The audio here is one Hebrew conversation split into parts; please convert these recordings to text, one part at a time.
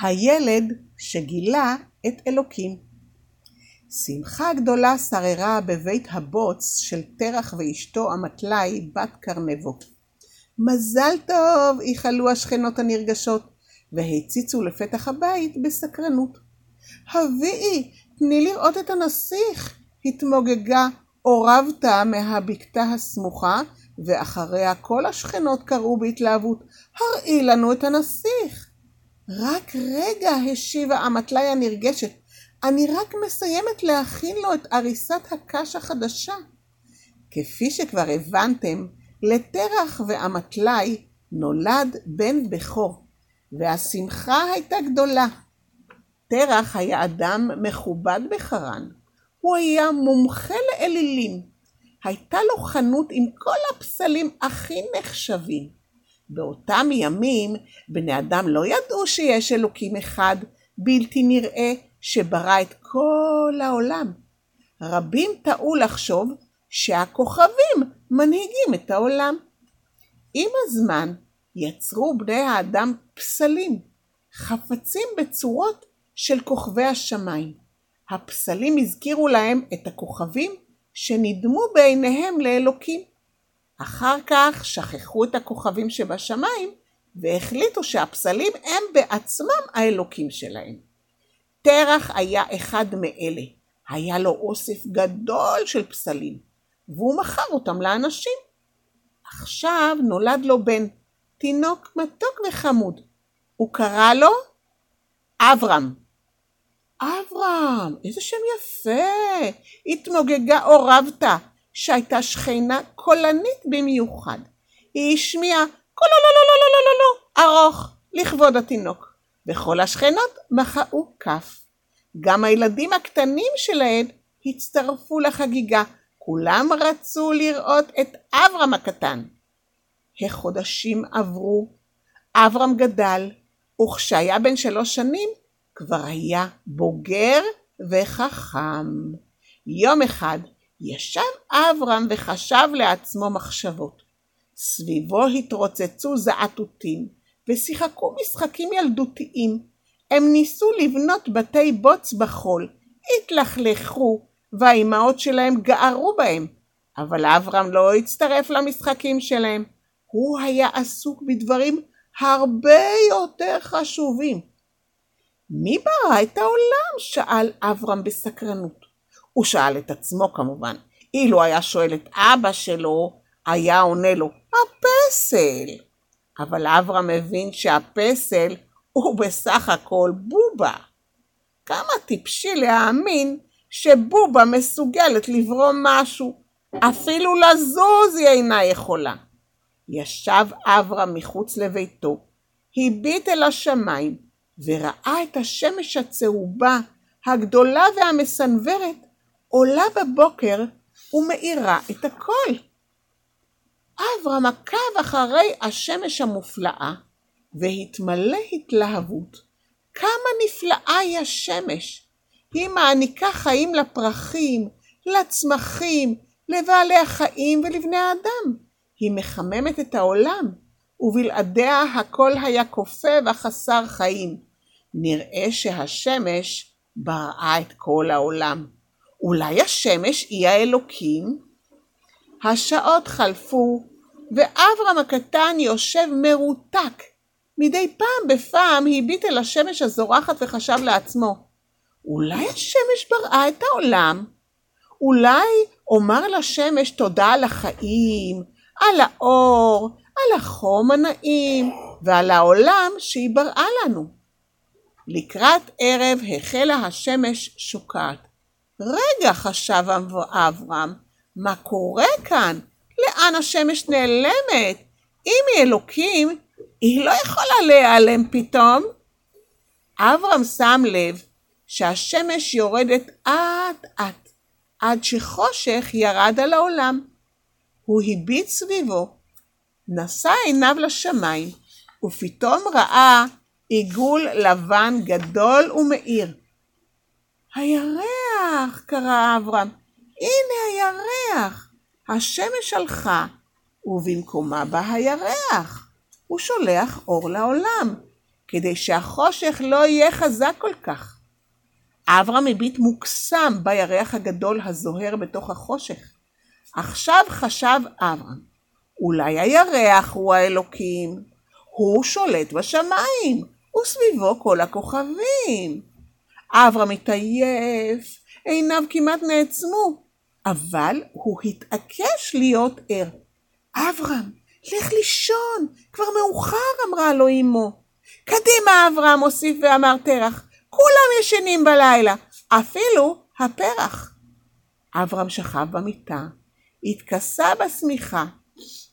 הילד שגילה את אלוקים. שמחה גדולה שררה בבית הבוץ של תרח ואשתו אמתלי בת קרנבו. מזל טוב! איחלו השכנות הנרגשות, והציצו לפתח הבית בסקרנות. הביאי, תני לראות את הנסיך! התמוגגה אורבתא מהבקתה הסמוכה, ואחריה כל השכנות קראו בהתלהבות, הראי לנו את הנסיך. רק רגע, השיבה אמתלי הנרגשת, אני רק מסיימת להכין לו את עריסת הקש החדשה. כפי שכבר הבנתם, לתרח ואמתלי נולד בן בכור, והשמחה הייתה גדולה. תרח היה אדם מכובד בחרן, הוא היה מומחה לאלילים. הייתה לו חנות עם כל הפסלים הכי נחשבים. באותם ימים בני אדם לא ידעו שיש אלוקים אחד בלתי נראה שברא את כל העולם. רבים טעו לחשוב שהכוכבים מנהיגים את העולם. עם הזמן יצרו בני האדם פסלים, חפצים בצורות של כוכבי השמיים. הפסלים הזכירו להם את הכוכבים שנדמו בעיניהם לאלוקים. אחר כך שכחו את הכוכבים שבשמיים והחליטו שהפסלים הם בעצמם האלוקים שלהם. תרח היה אחד מאלה, היה לו אוסף גדול של פסלים, והוא מכר אותם לאנשים. עכשיו נולד לו בן, תינוק מתוק וחמוד. הוא קרא לו אברהם. אברהם, איזה שם יפה! התמוגגה אורבתא, שהייתה שכנה קולנית במיוחד. היא השמיעה קולו לא לא לא לא לא לא לא ארוך לכבוד התינוק, וכל השכנות מחאו כף. גם הילדים הקטנים שלהן הצטרפו לחגיגה, כולם רצו לראות את אברהם הקטן. החודשים עברו, אברהם גדל, וכשהיה בן שלוש שנים כבר היה בוגר וחכם. יום אחד ישב אברהם וחשב לעצמו מחשבות. סביבו התרוצצו זעתותים ושיחקו משחקים ילדותיים. הם ניסו לבנות בתי בוץ בחול, התלכלכו, והאימהות שלהם גערו בהם. אבל אברהם לא הצטרף למשחקים שלהם. הוא היה עסוק בדברים הרבה יותר חשובים. מי ברא את העולם? שאל אברהם בסקרנות. הוא שאל את עצמו כמובן. אילו היה שואל את אבא שלו, היה עונה לו, הפסל. אבל אברהם מבין שהפסל הוא בסך הכל בובה. כמה טיפשי להאמין שבובה מסוגלת לברום משהו, אפילו לזוז היא אינה יכולה. ישב אברהם מחוץ לביתו, הביט אל השמיים, וראה את השמש הצהובה, הגדולה והמסנוורת, עולה בבוקר ומאירה את הכל. אברהם עקב אחרי השמש המופלאה, והתמלא התלהבות. כמה נפלאה היא השמש! היא מעניקה חיים לפרחים, לצמחים, לבעלי החיים ולבני האדם. היא מחממת את העולם, ובלעדיה הכל היה קופא וחסר חיים. נראה שהשמש בראה את כל העולם. אולי השמש היא האלוקים? השעות חלפו, ואברהם הקטן יושב מרותק. מדי פעם בפעם הביט אל השמש הזורחת וחשב לעצמו, אולי השמש בראה את העולם? אולי אומר לשמש תודה על החיים, על האור, על החום הנעים ועל העולם שהיא בראה לנו. לקראת ערב החלה השמש שוקעת. רגע, חשב אברהם, מה קורה כאן? לאן השמש נעלמת? אם היא אלוקים, היא לא יכולה להיעלם פתאום. אברהם שם לב שהשמש יורדת אט אט, עד שחושך ירד על העולם. הוא הביט סביבו, נשא עיניו לשמיים, ופתאום ראה עיגול לבן גדול ומאיר. הירח! קרא אברהם. הנה הירח! השמש הלכה, ובמקומה בא הירח. הוא שולח אור לעולם. כדי שהחושך לא יהיה חזק כל כך. אברהם הביט מוקסם בירח הגדול הזוהר בתוך החושך. עכשיו חשב אברהם, אולי הירח הוא האלוקים, הוא שולט בשמיים, וסביבו כל הכוכבים. אברהם התעייף, עיניו כמעט נעצמו, אבל הוא התעקש להיות ער. אברהם, לך לישון, כבר מאוחר, אמרה לו אמו. קדימה, אברהם, הוסיף ואמר תרח, כולם ישנים בלילה, אפילו הפרח. אברהם שכב במיטה, התכסה בשמיכה,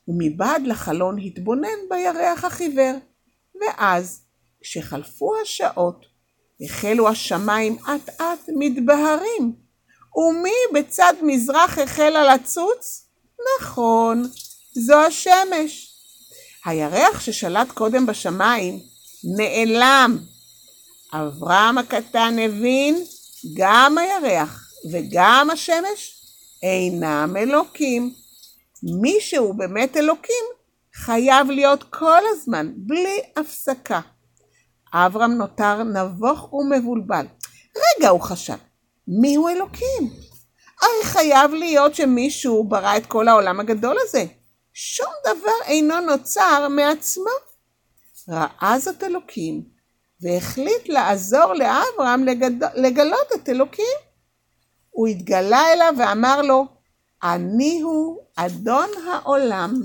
ומבעד לחלון התבונן בירח החיוור. ואז, כשחלפו השעות, החלו השמיים אט אט מתבהרים. ומי בצד מזרח החלה לצוץ? נכון, זו השמש. הירח ששלט קודם בשמיים נעלם. אברהם הקטן הבין, גם הירח וגם השמש אינם אלוקים. מי שהוא באמת אלוקים חייב להיות כל הזמן, בלי הפסקה. אברהם נותר נבוך ומבולבל. רגע, הוא חשב, מי הוא אלוקים? הרי חייב להיות שמישהו ברא את כל העולם הגדול הזה. שום דבר אינו נוצר מעצמו. ראה זאת אלוקים, והחליט לעזור לאברהם לגד... לגלות את אלוקים. הוא התגלה אליו ואמר לו, אני הוא אדון העולם.